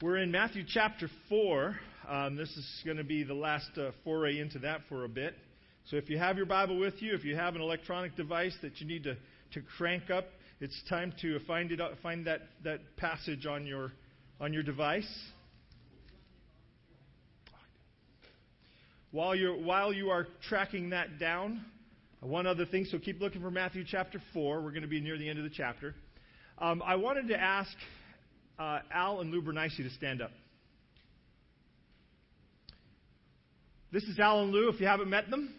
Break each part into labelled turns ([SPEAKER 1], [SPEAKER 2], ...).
[SPEAKER 1] We're in Matthew chapter 4. Um, this is going to be the last uh, foray into that for a bit. So if you have your Bible with you, if you have an electronic device that you need to, to crank up, it's time to find, it, find that, that passage on your, on your device. While, you're, while you are tracking that down, one other thing, so keep looking for Matthew chapter 4. We're going to be near the end of the chapter. Um, I wanted to ask uh, Al and Lou Bernice to stand up. This is Al and Lou, if you haven't met them.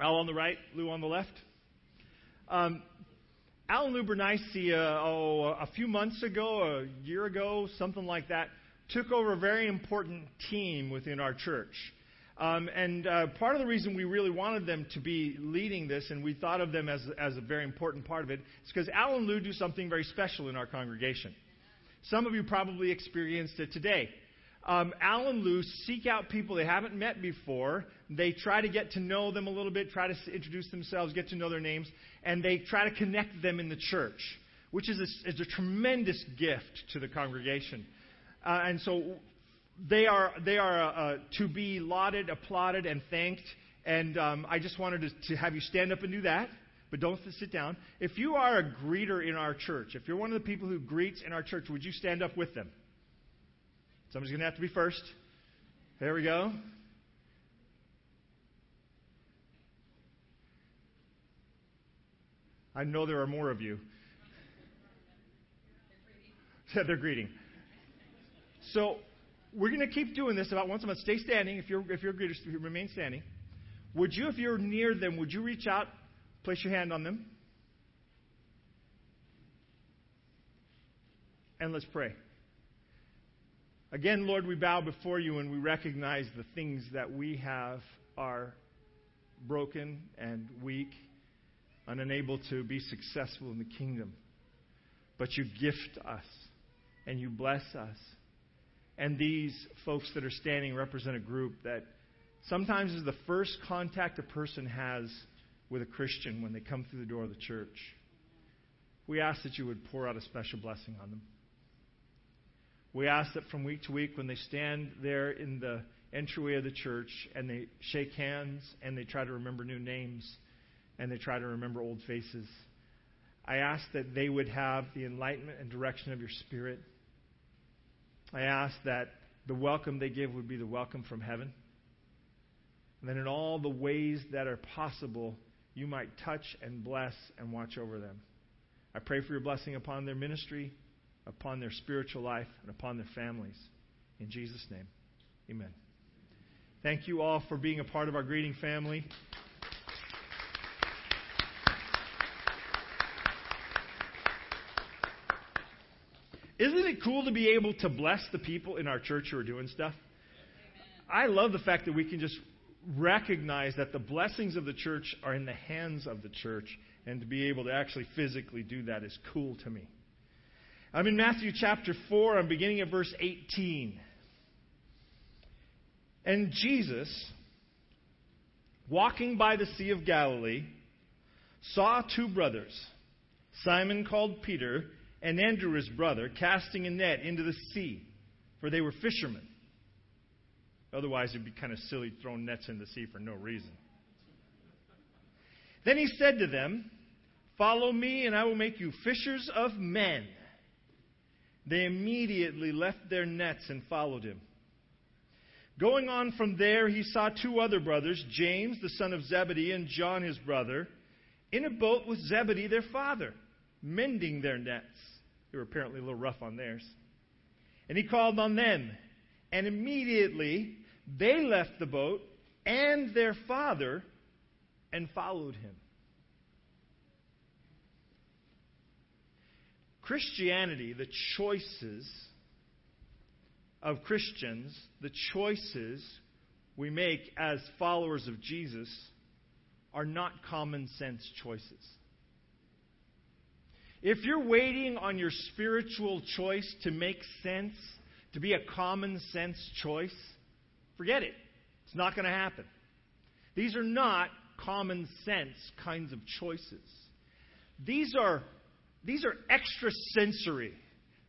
[SPEAKER 1] Al on the right, Lou on the left. Um, Al and Lou Bernice, uh, oh, a few months ago, a year ago, something like that, took over a very important team within our church. Um, and uh, part of the reason we really wanted them to be leading this, and we thought of them as, as a very important part of it, is because Al and Lou do something very special in our congregation. Some of you probably experienced it today. Um, Al and Lou seek out people they haven't met before. They try to get to know them a little bit, try to introduce themselves, get to know their names, and they try to connect them in the church, which is a, is a tremendous gift to the congregation. Uh, and so they are, they are uh, to be lauded, applauded, and thanked. And um, I just wanted to, to have you stand up and do that but don't sit down. If you are a greeter in our church, if you're one of the people who greets in our church, would you stand up with them? Somebody's going to have to be first. There we go. I know there are more of you. Said they're greeting. So we're going to keep doing this about once a month. Stay standing if you're if you're a greeters. Remain standing. Would you, if you're near them, would you reach out Place your hand on them. And let's pray. Again, Lord, we bow before you and we recognize the things that we have are broken and weak and unable to be successful in the kingdom. But you gift us and you bless us. And these folks that are standing represent a group that sometimes is the first contact a person has with a Christian when they come through the door of the church. We ask that you would pour out a special blessing on them. We ask that from week to week, when they stand there in the entryway of the church and they shake hands and they try to remember new names and they try to remember old faces, I ask that they would have the enlightenment and direction of your Spirit. I ask that the welcome they give would be the welcome from heaven. And that in all the ways that are possible, you might touch and bless and watch over them. I pray for your blessing upon their ministry, upon their spiritual life, and upon their families. In Jesus' name, amen. Thank you all for being a part of our greeting family. Isn't it cool to be able to bless the people in our church who are doing stuff? I love the fact that we can just recognize that the blessings of the church are in the hands of the church, and to be able to actually physically do that is cool to me. I'm in Matthew chapter 4, I'm beginning at verse 18. And Jesus, walking by the Sea of Galilee, saw two brothers, Simon called Peter, and Andrew his brother, casting a net into the sea, for they were fishermen. Otherwise, it'd be kind of silly throwing nets in the sea for no reason. Then he said to them, Follow me, and I will make you fishers of men. They immediately left their nets and followed him. Going on from there, he saw two other brothers, James, the son of Zebedee, and John, his brother, in a boat with Zebedee, their father, mending their nets. They were apparently a little rough on theirs. And he called on them, and immediately they left the boat and their father and followed him. Christianity, the choices of Christians, the choices we make as followers of Jesus, are not common sense choices. If you're waiting on your spiritual choice to make sense, to be a common sense choice, Forget it. It's not going to happen. These are not common sense kinds of choices. These are, these are extrasensory.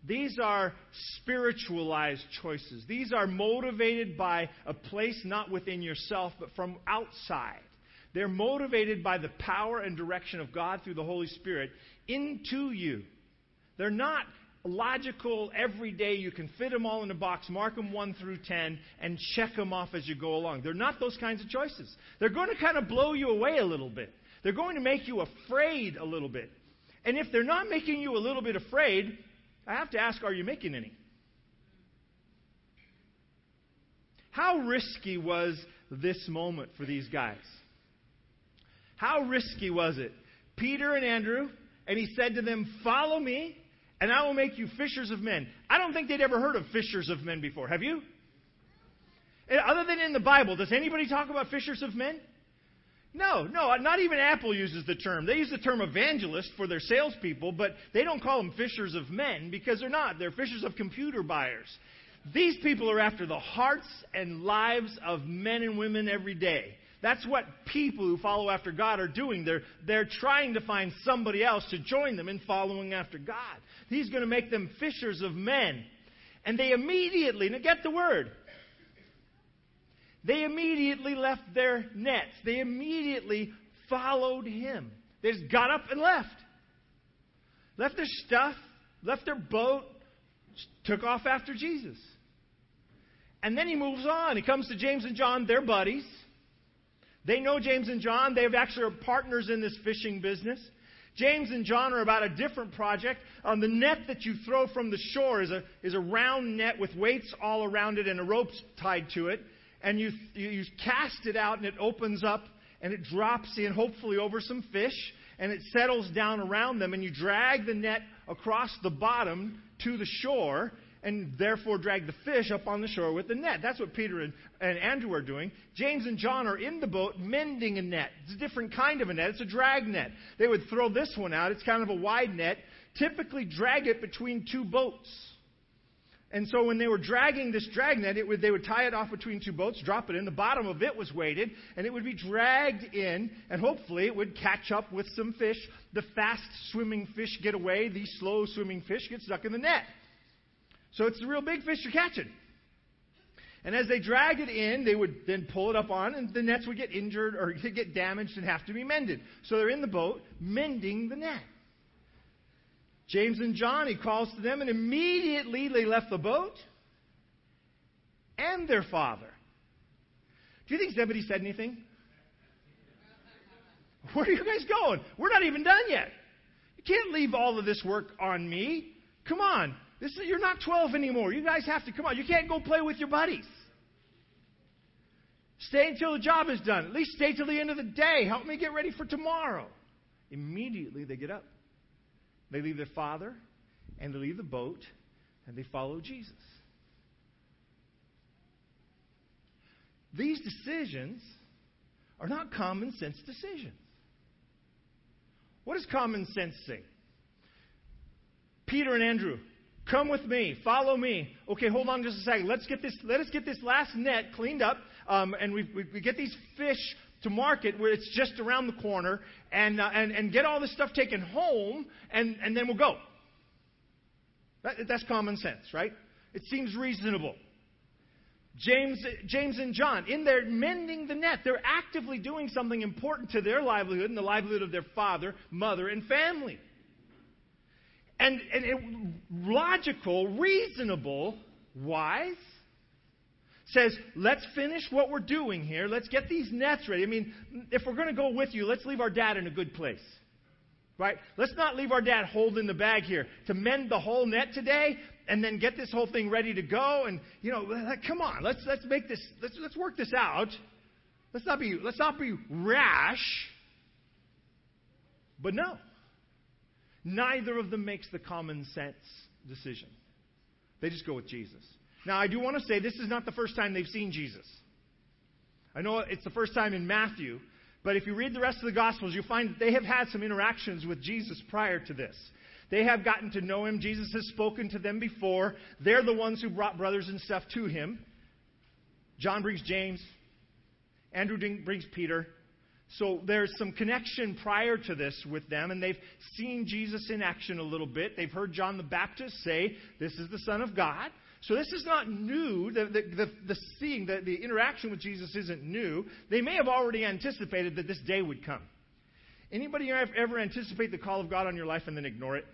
[SPEAKER 1] These are spiritualized choices. These are motivated by a place not within yourself, but from outside. They're motivated by the power and direction of God through the Holy Spirit into you. They're not logical, every day you can fit them all in a box, mark them 1 through 10, and check them off as you go along. They're not those kinds of choices. They're going to kind of blow you away a little bit. They're going to make you afraid a little bit. And if they're not making you a little bit afraid, I have to ask are you making any? How risky was this moment for these guys? How risky was it? Peter and Andrew, and he said to them, Follow me, and I will make you fishers of men. I don't think they'd ever heard of fishers of men before. Have you? Eh, other than in the Bible, does anybody talk about fishers of men? No, no, not even Apple uses the term. They use the term evangelist for their salespeople, but they don't call them fishers of men because they're not. They're fishers of computer buyers. These people are after the hearts and lives of men and women every day. That's what people who follow after God are doing. They're, they're trying to find somebody else to join them in following after God. He's going to make them fishers of men. And they immediately, now get the word, they immediately left their nets. They immediately followed him. They just got up and left. Left their stuff, left their boat, took off after Jesus. And then he moves on. He comes to James and John, their buddies. They know James and John. They actually are partners in this fishing business. James and John are about a different project. Um, the net that you throw from the shore is a, is a round net with weights all around it and a rope tied to it and you, you cast it out and it opens up and it drops in, hopefully, over some fish and it settles down around them and you drag the net across the bottom to the shore and therefore drag the fish up on the shore with the net. That's what Peter and, and, Andrew are doing. James and John are in the boat mending a net. It's a different kind of a net. It's a drag net. They would throw this one out. It's kind of a wide net. Typically drag it between two boats. And so when they were dragging this dragnet, it would, they would tie it off between two boats, drop it in. The bottom of it was weighted, and it would be dragged in, and hopefully it would catch up with some fish. The fast swimming fish get away, the slow swimming fish get stuck in the net. So it's the real big fish you're catching. And as they drag it in, they would then pull it up on, and the nets would get injured or get damaged and have to be mended. So they're in the boat mending the net. James and John, he calls to them, and immediately they left the boat and their father. Do you think Zebedee said anything? Where are you guys going? We're not even done yet. You can't leave all of this work on me. Come on. This is, you're not 12 anymore. You guys have to come on. You can't go play with your buddies. Stay until the job is done. At least stay till the end of the day. Help me get ready for tomorrow. Immediately they get up. They leave their father and they leave the boat and they follow Jesus. These decisions are not common sense decisions. What does common sense say? Peter and Andrew, come with me, follow me. Okay, hold on just a second. Let's get this. Let us get this last net cleaned up, um, and we, we, we get these fish to market where it's just around the corner and, uh, and, and get all this stuff taken home and, and then we'll go. That, that's common sense, right? It seems reasonable. James, James and John, in their mending the net, they're actively doing something important to their livelihood and the livelihood of their father, mother, and family. And, and it, logical, reasonable, wise, says, let's finish what we're doing here. Let's get these nets ready. I mean, if we're going to go with you, let's leave our dad in a good place. Right? Let's not leave our dad holding the bag here to mend the whole net today and then get this whole thing ready to go. And, you know, come on, let's, let's make this, let's, let's work this out. Let's not be, let's not be rash. But no. Neither of them makes the common sense decision. They just go with Jesus. Now, I do want to say this is not the first time they've seen Jesus. I know it's the first time in Matthew, but if you read the rest of the Gospels, you'll find that they have had some interactions with Jesus prior to this. They have gotten to know him. Jesus has spoken to them before. They're the ones who brought brothers and stuff to him. John brings James. Andrew brings Peter. So there's some connection prior to this with them, and they've seen Jesus in action a little bit. They've heard John the Baptist say, This is the Son of God. So this is not new. The, the, the, the seeing, the, the interaction with Jesus isn't new. They may have already anticipated that this day would come. Anybody ever anticipate the call of God on your life and then ignore it?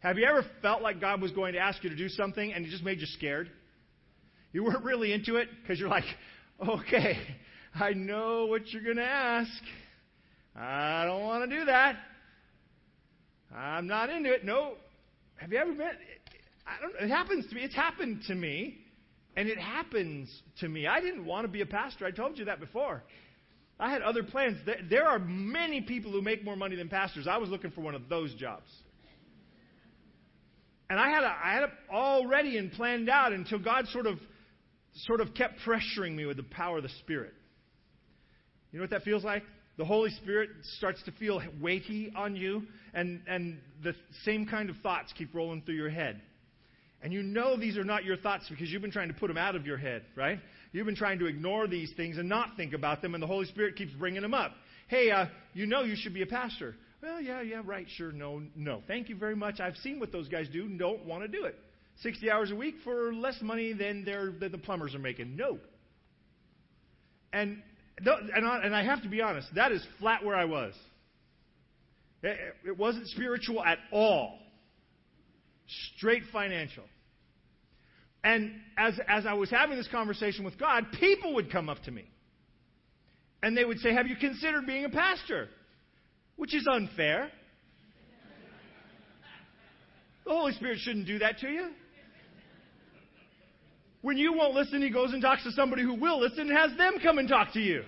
[SPEAKER 1] Have you ever felt like God was going to ask you to do something and it just made you scared? You weren't really into it because you're like, okay, I know what you're going to ask. I don't want to do that. I'm not into it. No. Have you ever been? I don't. It happens to me. It's happened to me, and it happens to me. I didn't want to be a pastor. I told you that before. I had other plans. There are many people who make more money than pastors. I was looking for one of those jobs. And I had, a, I had it already and planned out until God sort of, sort of kept pressuring me with the power of the Spirit. You know what that feels like? The Holy Spirit starts to feel weighty on you, and, and the same kind of thoughts keep rolling through your head. And you know these are not your thoughts because you've been trying to put them out of your head, right? You've been trying to ignore these things and not think about them, and the Holy Spirit keeps bringing them up. Hey, uh, you know you should be a pastor. Well, yeah, yeah, right, sure, no, no. Thank you very much. I've seen what those guys do. Don't want to do it. 60 hours a week for less money than, than the plumbers are making. No. And, and, I, and I have to be honest, that is flat where I was. It, it wasn't spiritual at all, straight financial. And as, as I was having this conversation with God, people would come up to me. And they would say, Have you considered being a pastor? which is unfair. The Holy Spirit shouldn't do that to you. When you won't listen, He goes and talks to somebody who will listen and has them come and talk to you.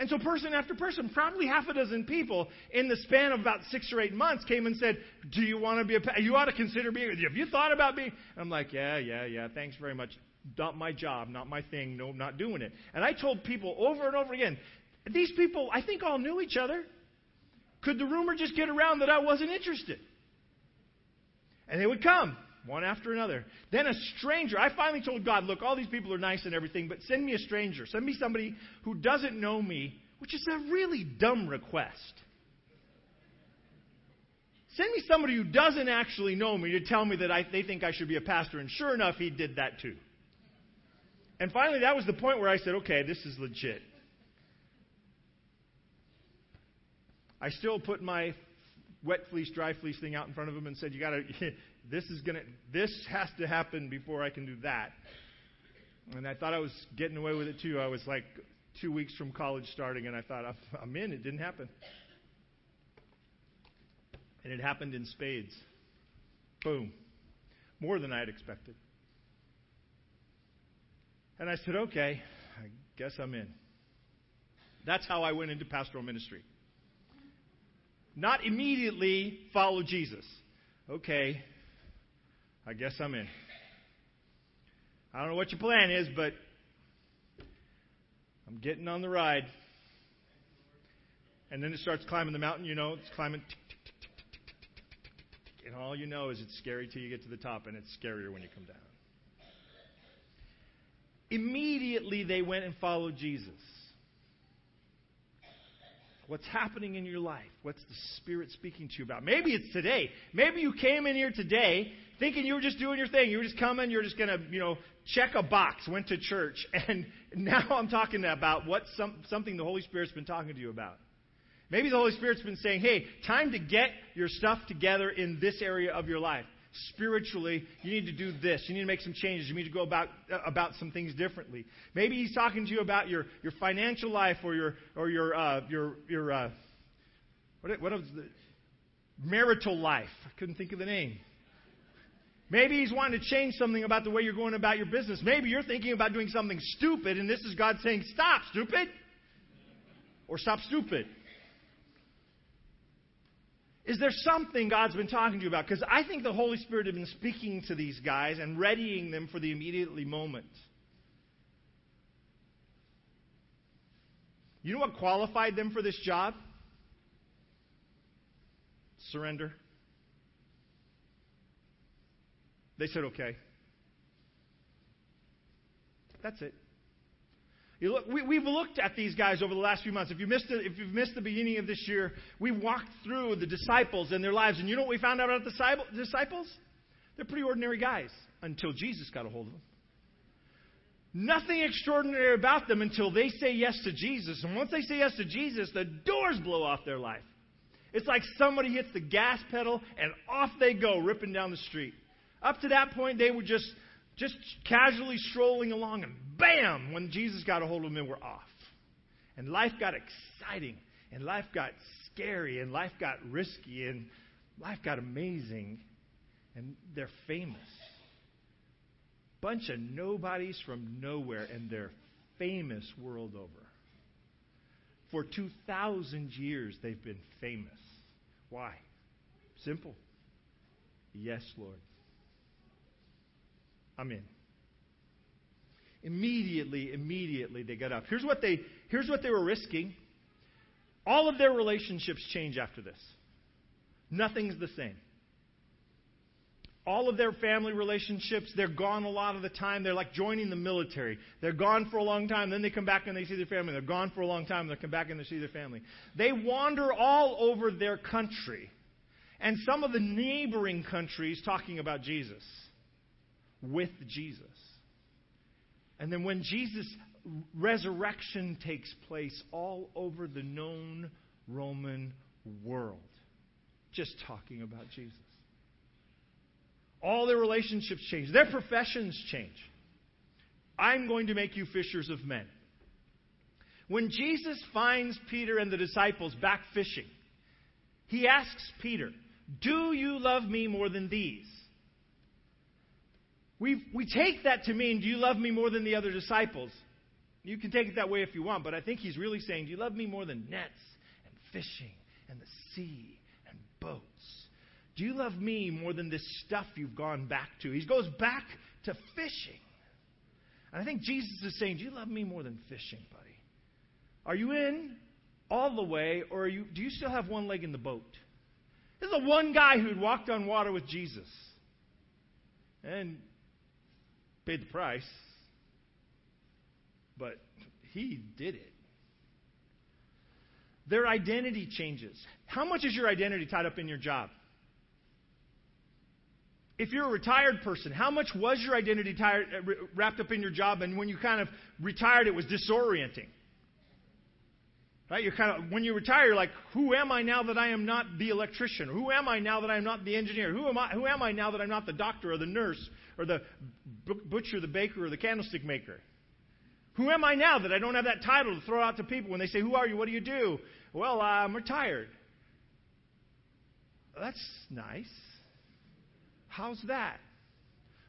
[SPEAKER 1] And so, person after person, probably half a dozen people in the span of about six or eight months came and said, Do you want to be a You ought to consider being. Have you thought about being? I'm like, Yeah, yeah, yeah. Thanks very much. Not my job, not my thing. No, not doing it. And I told people over and over again these people, I think, all knew each other. Could the rumor just get around that I wasn't interested? And they would come, one after another. Then a stranger, I finally told God, look, all these people are nice and everything, but send me a stranger. Send me somebody who doesn't know me, which is a really dumb request. Send me somebody who doesn't actually know me to tell me that I, they think I should be a pastor. And sure enough, he did that too. And finally, that was the point where I said, okay, this is legit. I still put my wet fleece, dry fleece thing out in front of him and said, "You got to. This is gonna. This has to happen before I can do that." And I thought I was getting away with it too. I was like two weeks from college starting, and I thought I'm in. It didn't happen, and it happened in spades. Boom, more than I had expected. And I said, "Okay, I guess I'm in." That's how I went into pastoral ministry. Not immediately follow Jesus. Okay, I guess I'm in. I don't know what your plan is, but I'm getting on the ride. And then it starts climbing the mountain, you know, it's climbing. And all you know is it's scary till you get to the top, and it's scarier when you come down. Immediately they went and followed Jesus. What's happening in your life? What's the Spirit speaking to you about? Maybe it's today. Maybe you came in here today thinking you were just doing your thing. You were just coming, you're just going to, you know, check a box, went to church. And now I'm talking about what some, something the Holy Spirit's been talking to you about. Maybe the Holy Spirit's been saying, hey, time to get your stuff together in this area of your life spiritually, you need to do this. You need to make some changes. You need to go about, uh, about some things differently. Maybe he's talking to you about your, your financial life or your, or your, uh, your, your uh, what, what was the marital life. I couldn't think of the name. Maybe he's wanting to change something about the way you're going about your business. Maybe you're thinking about doing something stupid, and this is God saying, Stop, stupid! Or stop, stupid. Is there something God's been talking to you about? Because I think the Holy Spirit had been speaking to these guys and readying them for the immediately moment. You know what qualified them for this job? Surrender. They said, okay. That's it. You look, we, we've looked at these guys over the last few months. If you missed it, if you've missed the beginning of this year, we walked through the disciples and their lives, and you know what we found out about the disciples? They're pretty ordinary guys until Jesus got a hold of them. Nothing extraordinary about them until they say yes to Jesus. And once they say yes to Jesus, the doors blow off their life. It's like somebody hits the gas pedal and off they go, ripping down the street. Up to that point, they were just, just casually strolling along, and bam, when Jesus got a hold of them, were off. And life got exciting, and life got scary, and life got risky, and life got amazing, and they're famous. Bunch of nobodies from nowhere, and they're famous world over. For 2,000 years, they've been famous. Why? Simple. Yes, Lord. I'm in. Immediately, immediately they got up. Here's what they, here's what they were risking. All of their relationships change after this. Nothing's the same. All of their family relationships, they're gone a lot of the time. They're like joining the military. They're gone for a long time, then they come back and they see their family. They're gone for a long time, they come back and they see their family. They wander all over their country and some of the neighboring countries talking about Jesus with Jesus. And then when Jesus' resurrection takes place all over the known Roman world, just talking about Jesus. All their relationships change, their professions change. I'm going to make you fishers of men. When Jesus finds Peter and the disciples back fishing, he asks Peter, Do you love me more than these? We we take that to mean, do you love me more than the other disciples? You can take it that way if you want, but I think he's really saying, do you love me more than nets and fishing and the sea and boats? Do you love me more than this stuff you've gone back to? He goes back to fishing. And I think Jesus is saying, do you love me more than fishing, buddy? Are you in all the way, or you, do you still have one leg in the boat? This is the one guy who'd walked on water with Jesus. And paid the price, but he did it. Their identity changes. How much is your identity tied up in your job? If you're a retired person, how much was your identity tied, uh, wrapped up in your job? And when you kind of retired, it was disorienting. Right? You're kind of when you retire, you're like, who am I now that I am not the electrician? Who am I now that I'm not the engineer? Who am I? Who am I now that I'm not the doctor or the nurse or the butcher, the baker, or the candlestick maker? Who am I now that I don't have that title to throw out to people when they say, "Who are you? What do you do?" Well, I'm retired. That's nice. How's that?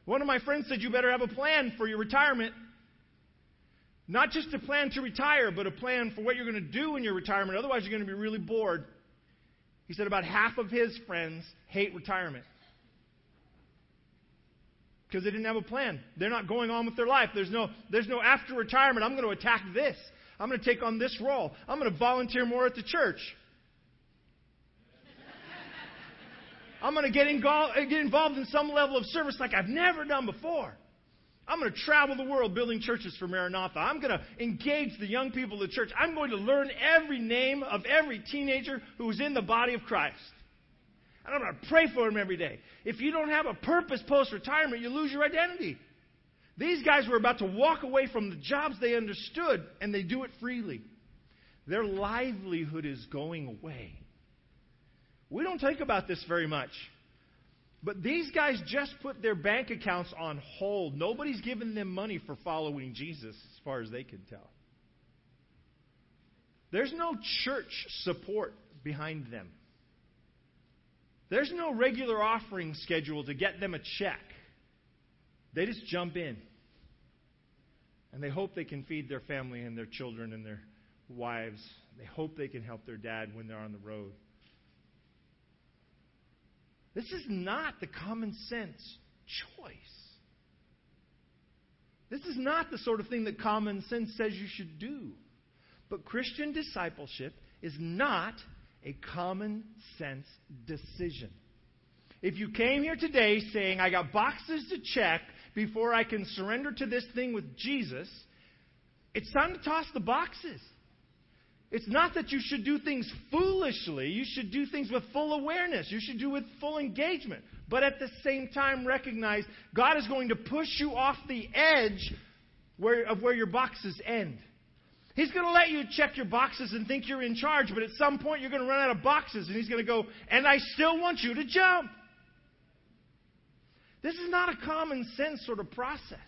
[SPEAKER 1] One of my friends said you better have a plan for your retirement. Not just a plan to retire, but a plan for what you're going to do in your retirement. Otherwise, you're going to be really bored. He said about half of his friends hate retirement because they didn't have a plan. They're not going on with their life. There's no, there's no after retirement, I'm going to attack this. I'm going to take on this role. I'm going to volunteer more at the church. I'm going to get, get involved in some level of service like I've never done before. I'm going to travel the world building churches for Maranatha. I'm going to engage the young people of the church. I'm going to learn every name of every teenager who's in the body of Christ. And I'm going to pray for them every day. If you don't have a purpose post retirement, you lose your identity. These guys were about to walk away from the jobs they understood, and they do it freely. Their livelihood is going away. We don't think about this very much. But these guys just put their bank accounts on hold. Nobody's given them money for following Jesus, as far as they can tell. There's no church support behind them. There's no regular offering schedule to get them a check. They just jump in. And they hope they can feed their family and their children and their wives. They hope they can help their dad when they're on the road. This is not the common sense choice. This is not the sort of thing that common sense says you should do. But Christian discipleship is not a common sense decision. If you came here today saying, I got boxes to check before I can surrender to this thing with Jesus, It's time to toss the boxes. It's not that you should do things foolishly. You should do things with full awareness. You should do with full engagement. But at the same time, recognize God is going to push you off the edge where, of where your boxes end. He's going to let you check your boxes and think you're in charge, but at some point you're going to run out of boxes and he's going to go, and I still want you to jump. This is not a common sense sort of process.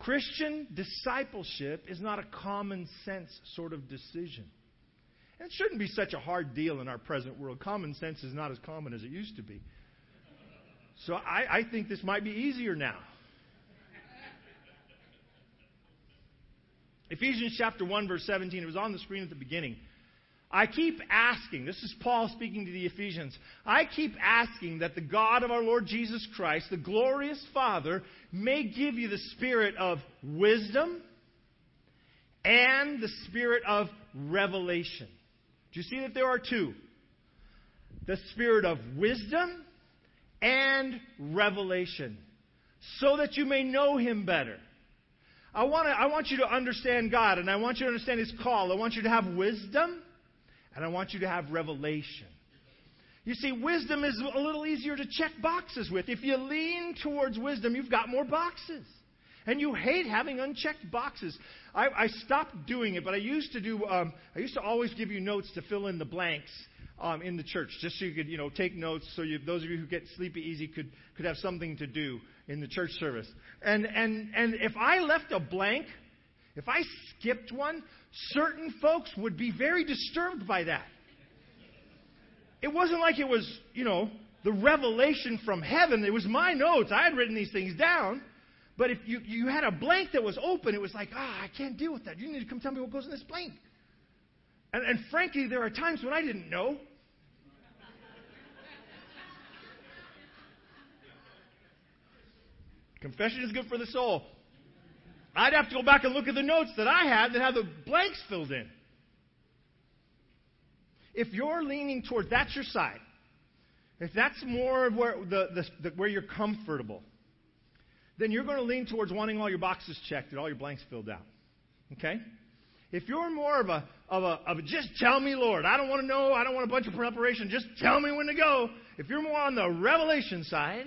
[SPEAKER 1] Christian discipleship is not a common sense sort of decision. And it shouldn't be such a hard deal in our present world. Common sense is not as common as it used to be. So I, I think this might be easier now. Ephesians chapter 1, verse 17. It was on the screen at the beginning. I keep asking, this is Paul speaking to the Ephesians. I keep asking that the God of our Lord Jesus Christ, the glorious Father, may give you the spirit of wisdom and the spirit of revelation. Do you see that there are two? The spirit of wisdom and revelation, so that you may know him better. I, wanna, I want you to understand God, and I want you to understand his call. I want you to have wisdom and I want you to have revelation. You see, wisdom is a little easier to check boxes with. If you lean towards wisdom, you've got more boxes. And you hate having unchecked boxes. I, I stopped doing it, but I used to do. Um, I used to always give you notes to fill in the blanks um, in the church, just so you could, you know, take notes. So you, those of you who get sleepy easy could could have something to do in the church service. And and and if I left a blank, if I skipped one, certain folks would be very disturbed by that. It wasn't like it was, you know, the revelation from heaven. It was my notes. I had written these things down. But if you, you had a blank that was open, it was like, ah, oh, I can't deal with that. You need to come tell me what goes in this blank. And, and frankly, there are times when I didn't know. Confession is good for the soul. I'd have to go back and look at the notes that I had that had the blanks filled in. If you're leaning toward that's your side, if that's more of where, the, the, the, where you're comfortable, then you're going to lean towards wanting all your boxes checked and all your blanks filled out. Okay? If you're more of a, of a, of a just tell me, Lord, I don't want to know, I don't want a bunch of preparation, just tell me when to go. If you're more on the revelation side,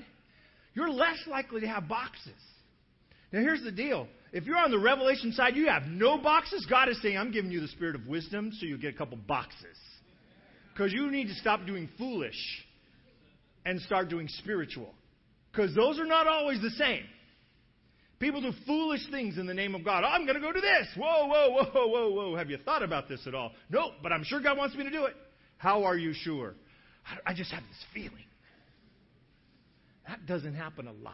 [SPEAKER 1] you're less likely to have boxes. Now, here's the deal if you're on the revelation side, you have no boxes. God is saying, I'm giving you the spirit of wisdom so you'll get a couple boxes. Because you need to stop doing foolish and start doing spiritual. Because those are not always the same. People do foolish things in the name of God. Oh, I'm going to go do this. Whoa, whoa, whoa, whoa, whoa. Have you thought about this at all? Nope, but I'm sure God wants me to do it. How are you sure? I just have this feeling. That doesn't happen a lot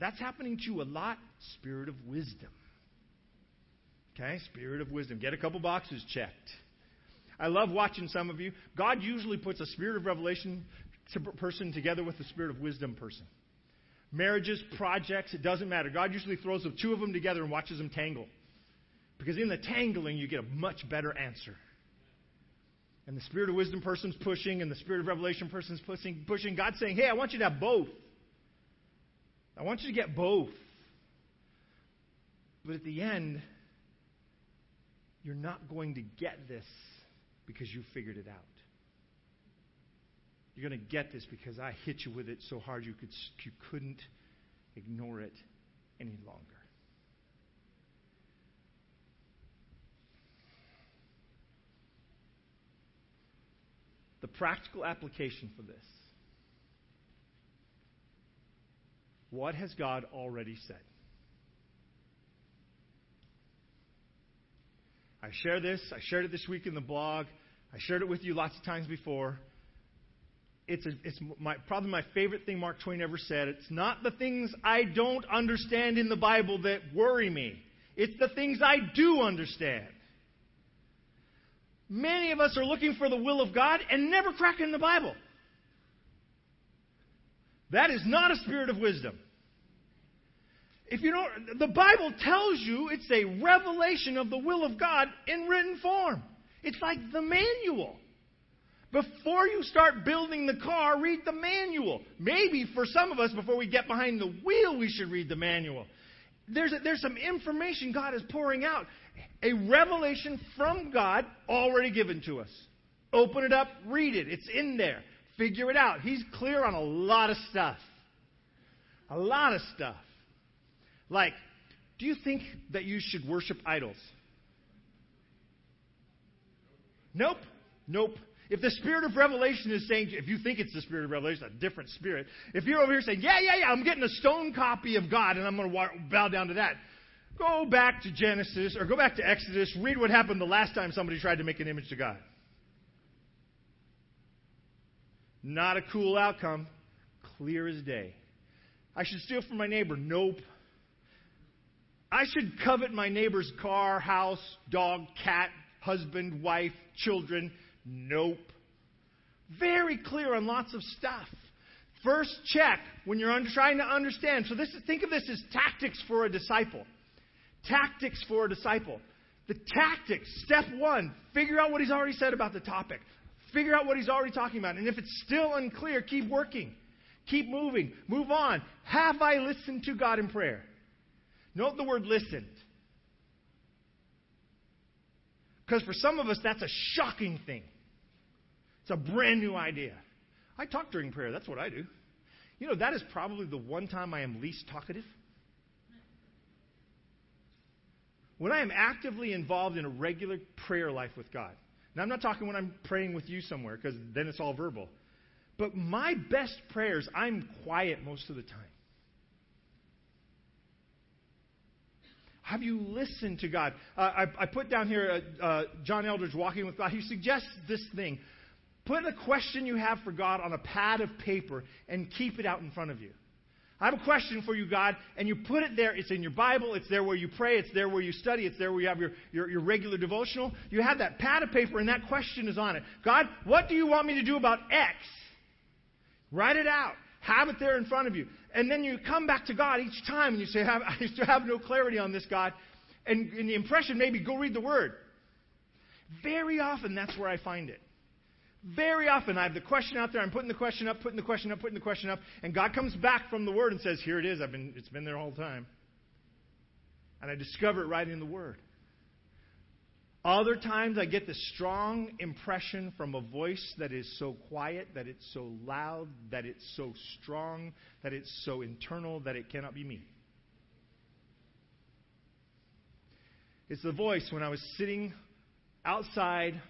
[SPEAKER 1] that's happening to you a lot, spirit of wisdom. Okay, spirit of wisdom. Get a couple boxes checked. I love watching some of you. God usually puts a spirit of revelation person together with a spirit of wisdom person. Marriages, projects, it doesn't matter. God usually throws the two of them together and watches them tangle. Because in the tangling, you get a much better answer. And the spirit of wisdom person's pushing, and the spirit of revelation person's pushing. pushing. God's saying, hey, I want you to have both. I want you to get both. But at the end, you're not going to get this because you figured it out. You're going to get this because I hit you with it so hard you, could, you couldn't ignore it any longer. The practical application for this What has God already said? I share this. I shared it this week in the blog. I shared it with you lots of times before. It's, a, it's my, probably my favorite thing Mark Twain ever said. It's not the things I don't understand in the Bible that worry me, it's the things I do understand. Many of us are looking for the will of God and never cracking the Bible. That is not a spirit of wisdom. If you don't, the Bible tells you it's a revelation of the will of God in written form. It's like the manual. Before you start building the car, read the manual. Maybe for some of us, before we get behind the wheel, we should read the manual. there's, a, there's some information God is pouring out. A revelation from God already given to us. Open it up, read it. It's in there. Figure it out. He's clear on a lot of stuff. A lot of stuff. Like, do you think that you should worship idols? Nope. Nope. If the spirit of revelation is saying, if you think it's the spirit of revelation, a different spirit, if you're over here saying, yeah, yeah, yeah, I'm getting a stone copy of God and I'm going to bow down to that, go back to Genesis or go back to Exodus, read what happened the last time somebody tried to make an image to God. Not a cool outcome. Clear as day. I should steal from my neighbor. Nope. I should covet my neighbor's car, house, dog, cat, husband, wife, children. Nope. Very clear on lots of stuff. First check when you're trying to understand. So this, is, think of this as tactics for a disciple. Tactics for a disciple. The tactics, step one, figure out what he's already said about the topic. Figure out what he's already talking about. And if it's still unclear, keep working. Keep moving. Move on. Have I listened to God in prayer? Note the word listened. Because for some of us, that's a shocking thing. It's a brand new idea. I talk during prayer. That's what I do. You know, that is probably the one time I am least talkative. When I am actively involved in a regular prayer life with God. I'm not talking when I'm praying with you somewhere, because then it's all verbal. But my best prayers, I'm quiet most of the time. Have you listened to God? Uh, I, I, put down here uh, uh, John Eldredge walking with God. He suggests this thing. Put a question you have for God on a pad of paper and keep it out in front of you. I have a question for you, God, and you put it there. It's in your Bible. It's there where you pray. It's there where you study. It's there where you have your, your, your, regular devotional. You have that pad of paper, and that question is on it. God, what do you want me to do about X? Write it out. Have it there in front of you. And then you come back to God each time and you say, I still have no clarity on this, God. And, and the impression maybe go read the Word. Very often, that's where I find it. Very often, I have the question out there. I'm putting the question up, putting the question up, putting the question up, and God comes back from the Word and says, "Here it is. I've been. It's been there all the time." And I discover it right in the Word. Other times, I get this strong impression from a voice that is so quiet, that it's so loud, that it's so strong, that it's so internal that it cannot be me. It's the voice when I was sitting outside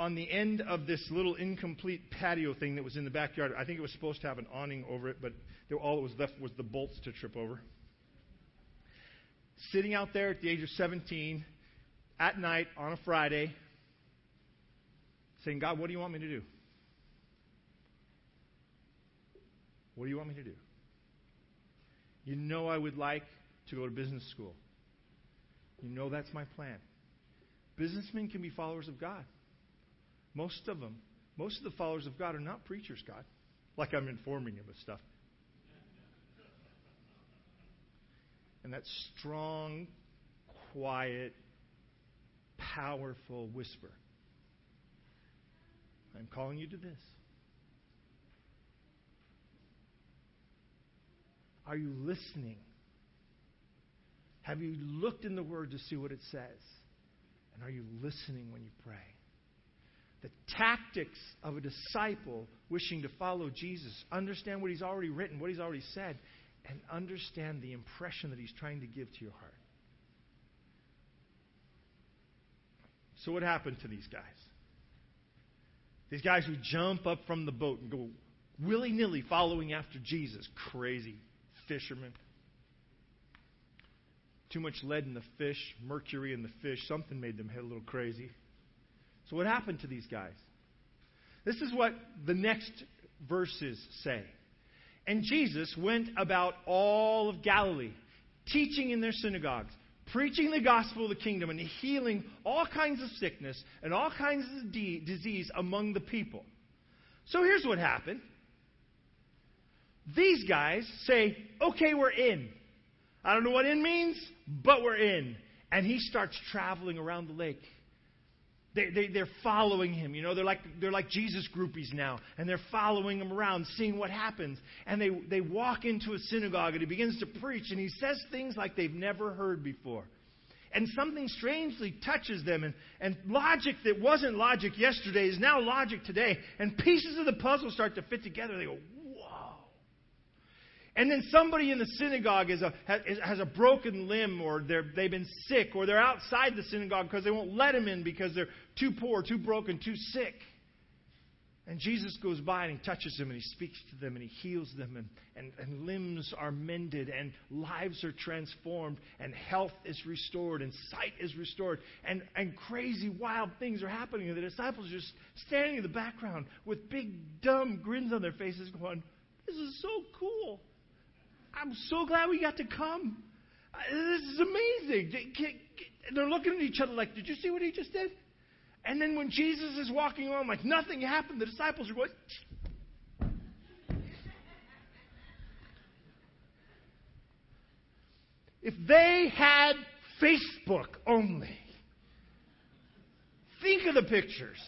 [SPEAKER 1] on the end of this little incomplete patio thing that was in the backyard. I think it was supposed to have an awning over it, but all that was left was the bolts to trip over. Sitting out there at the age of 17 at night on a Friday, saying, God, what do you want me to do? What do you want me to do? You know I would like to go to business school. You know that's my plan. Businessmen can be followers of God. Most of them, most of the followers of God are not preachers, God. Like I'm informing you of stuff. And that strong, quiet, powerful whisper. I'm calling you to this. Are you listening? Have you looked in the Word to see what it says? And are you listening when you pray? The tactics of a disciple wishing to follow Jesus. Understand what he's already written, what he's already said, and understand the impression that he's trying to give to your heart. So, what happened to these guys? These guys who jump up from the boat and go willy nilly following after Jesus. Crazy fishermen. Too much lead in the fish, mercury in the fish. Something made them head a little crazy. So, what happened to these guys? This is what the next verses say. And Jesus went about all of Galilee, teaching in their synagogues preaching the gospel of the kingdom and healing all kinds of sickness and all kinds of de- disease among the people. So here's what happened. These guys say, okay, we're in. I don't know what in means, but we're in. And he starts traveling around the lake. They, they, they're following him. You know, they're like, they're like Jesus groupies now. And they're following him around, seeing what happens. And they, they walk into a synagogue and he begins to preach and he says things like they've never heard before. And something strangely touches them. And, and logic that wasn't logic yesterday is now logic today. And pieces of the puzzle start to fit together. They go, and then somebody in the synagogue a, has a broken limb, or they've been sick, or they're outside the synagogue because they won't let them in because they're too poor, too broken, too sick. And Jesus goes by and he touches them and he speaks to them and he heals them, and, and, and limbs are mended, and lives are transformed, and health is restored, and sight is restored, and, and crazy, wild things are happening. And the disciples are just standing in the background with big, dumb grins on their faces, going, This is so cool. I'm so glad we got to come. Uh, this is amazing. They're looking at each other like, Did you see what he just did? And then when Jesus is walking along, like nothing happened, the disciples are going, If they had Facebook only, think of the pictures.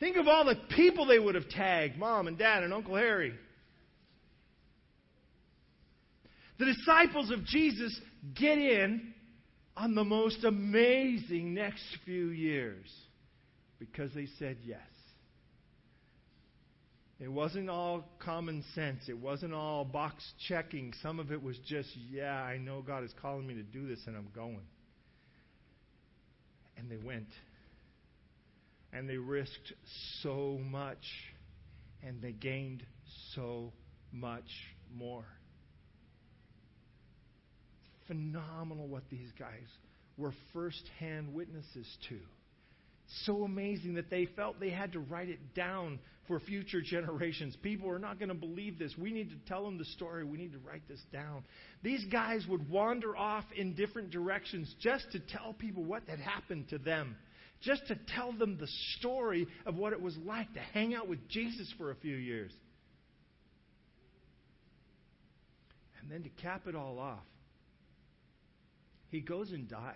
[SPEAKER 1] Think of all the people they would have tagged mom and dad and Uncle Harry. The disciples of Jesus get in on the most amazing next few years because they said yes. It wasn't all common sense. It wasn't all box checking. Some of it was just, yeah, I know God is calling me to do this and I'm going. And they went. And they risked so much. And they gained so much more phenomenal what these guys were firsthand witnesses to. So amazing that they felt they had to write it down for future generations. People are not going to believe this. We need to tell them the story. We need to write this down. These guys would wander off in different directions just to tell people what had happened to them, just to tell them the story of what it was like to hang out with Jesus for a few years. And then to cap it all off, he goes and dies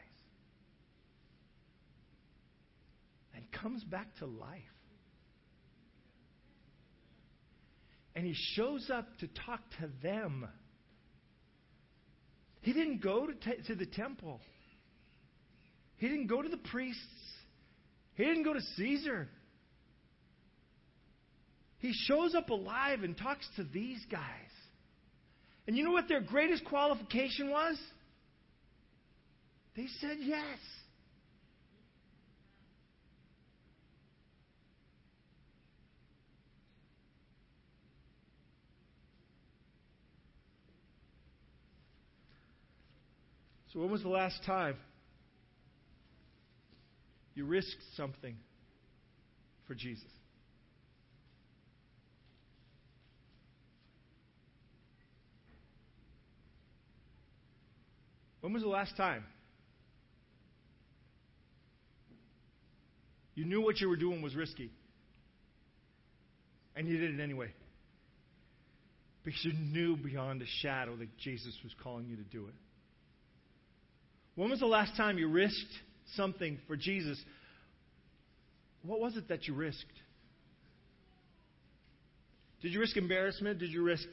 [SPEAKER 1] and comes back to life. And he shows up to talk to them. He didn't go to, te- to the temple. He didn't go to the priests. He didn't go to Caesar. He shows up alive and talks to these guys. And you know what their greatest qualification was? They said yes. So, when was the last time you risked something for Jesus? When was the last time You knew what you were doing was risky. And you did it anyway. Because you knew beyond a shadow that Jesus was calling you to do it. When was the last time you risked something for Jesus? What was it that you risked? Did you risk embarrassment? Did you risk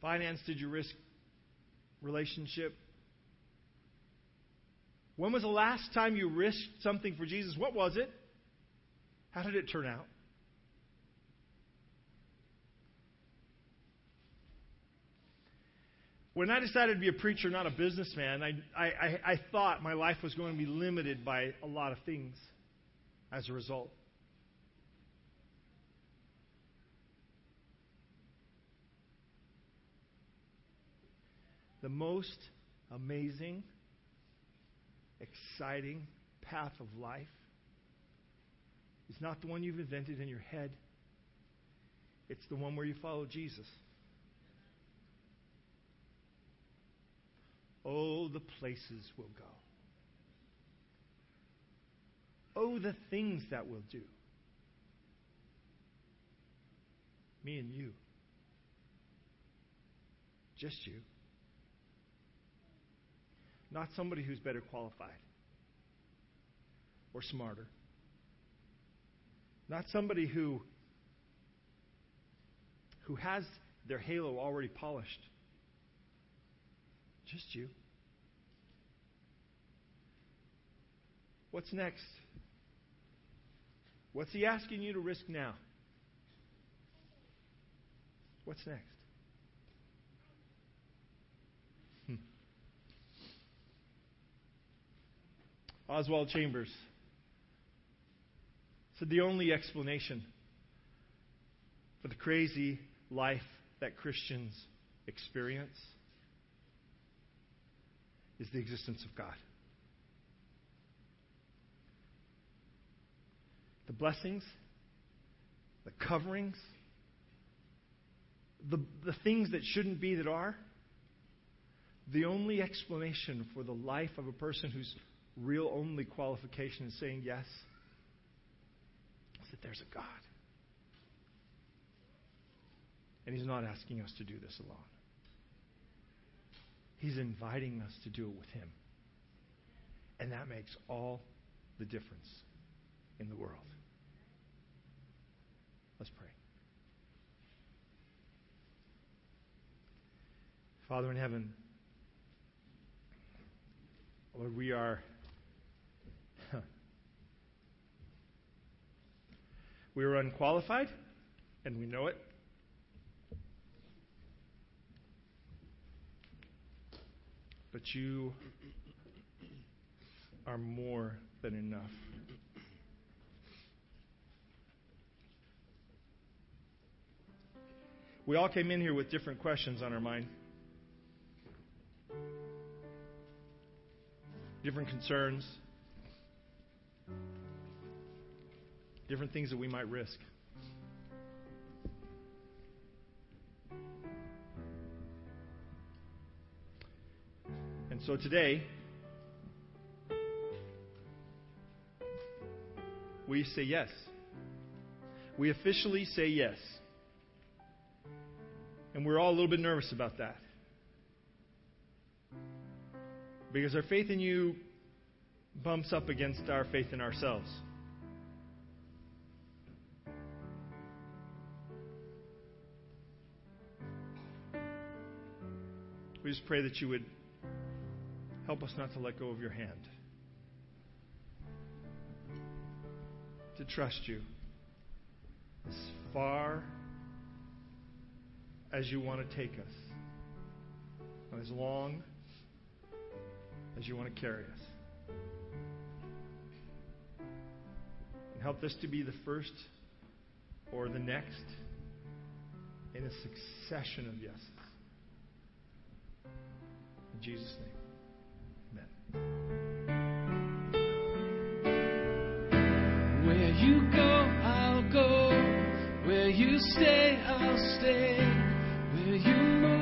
[SPEAKER 1] finance? Did you risk relationship? When was the last time you risked something for Jesus? What was it? How did it turn out? When I decided to be a preacher, not a businessman, I, I, I thought my life was going to be limited by a lot of things as a result. The most amazing exciting path of life is not the one you've invented in your head, it's the one where you follow Jesus. Oh, the places we'll go. Oh, the things that we'll do. Me and you. Just you not somebody who's better qualified. or smarter. Not somebody who, who has their halo already polished. Just you. What's next? What's he asking you to risk now? What's next? Oswald Chambers said the only explanation for the crazy life that Christians experience is the existence of God. The blessings, the coverings, the, the things that shouldn't be that are, the only explanation for the life of a person whose real only qualification is saying yes is that there's a God. And He's not asking us to do this alone. He's inviting us to do it with Him. And that makes all the difference in the world. Let's pray. Father in heaven, Lord, we are. We are unqualified, and we know it. But you are more than enough. We all came in here with different questions on our mind, different concerns, different things that we might risk. And so today, we say yes. We officially say yes. And we're all a little bit nervous about that. Because our faith in you bumps up against our faith in ourselves. We just pray that you would help us not to let go of your hand. To trust you as far as you want to take us, and as long as you want to carry us. And help this to be the first or the next in a succession of yeses. Jesus' name. Amen.
[SPEAKER 2] Where you go, I'll go. Where you stay, I'll stay. Where you move.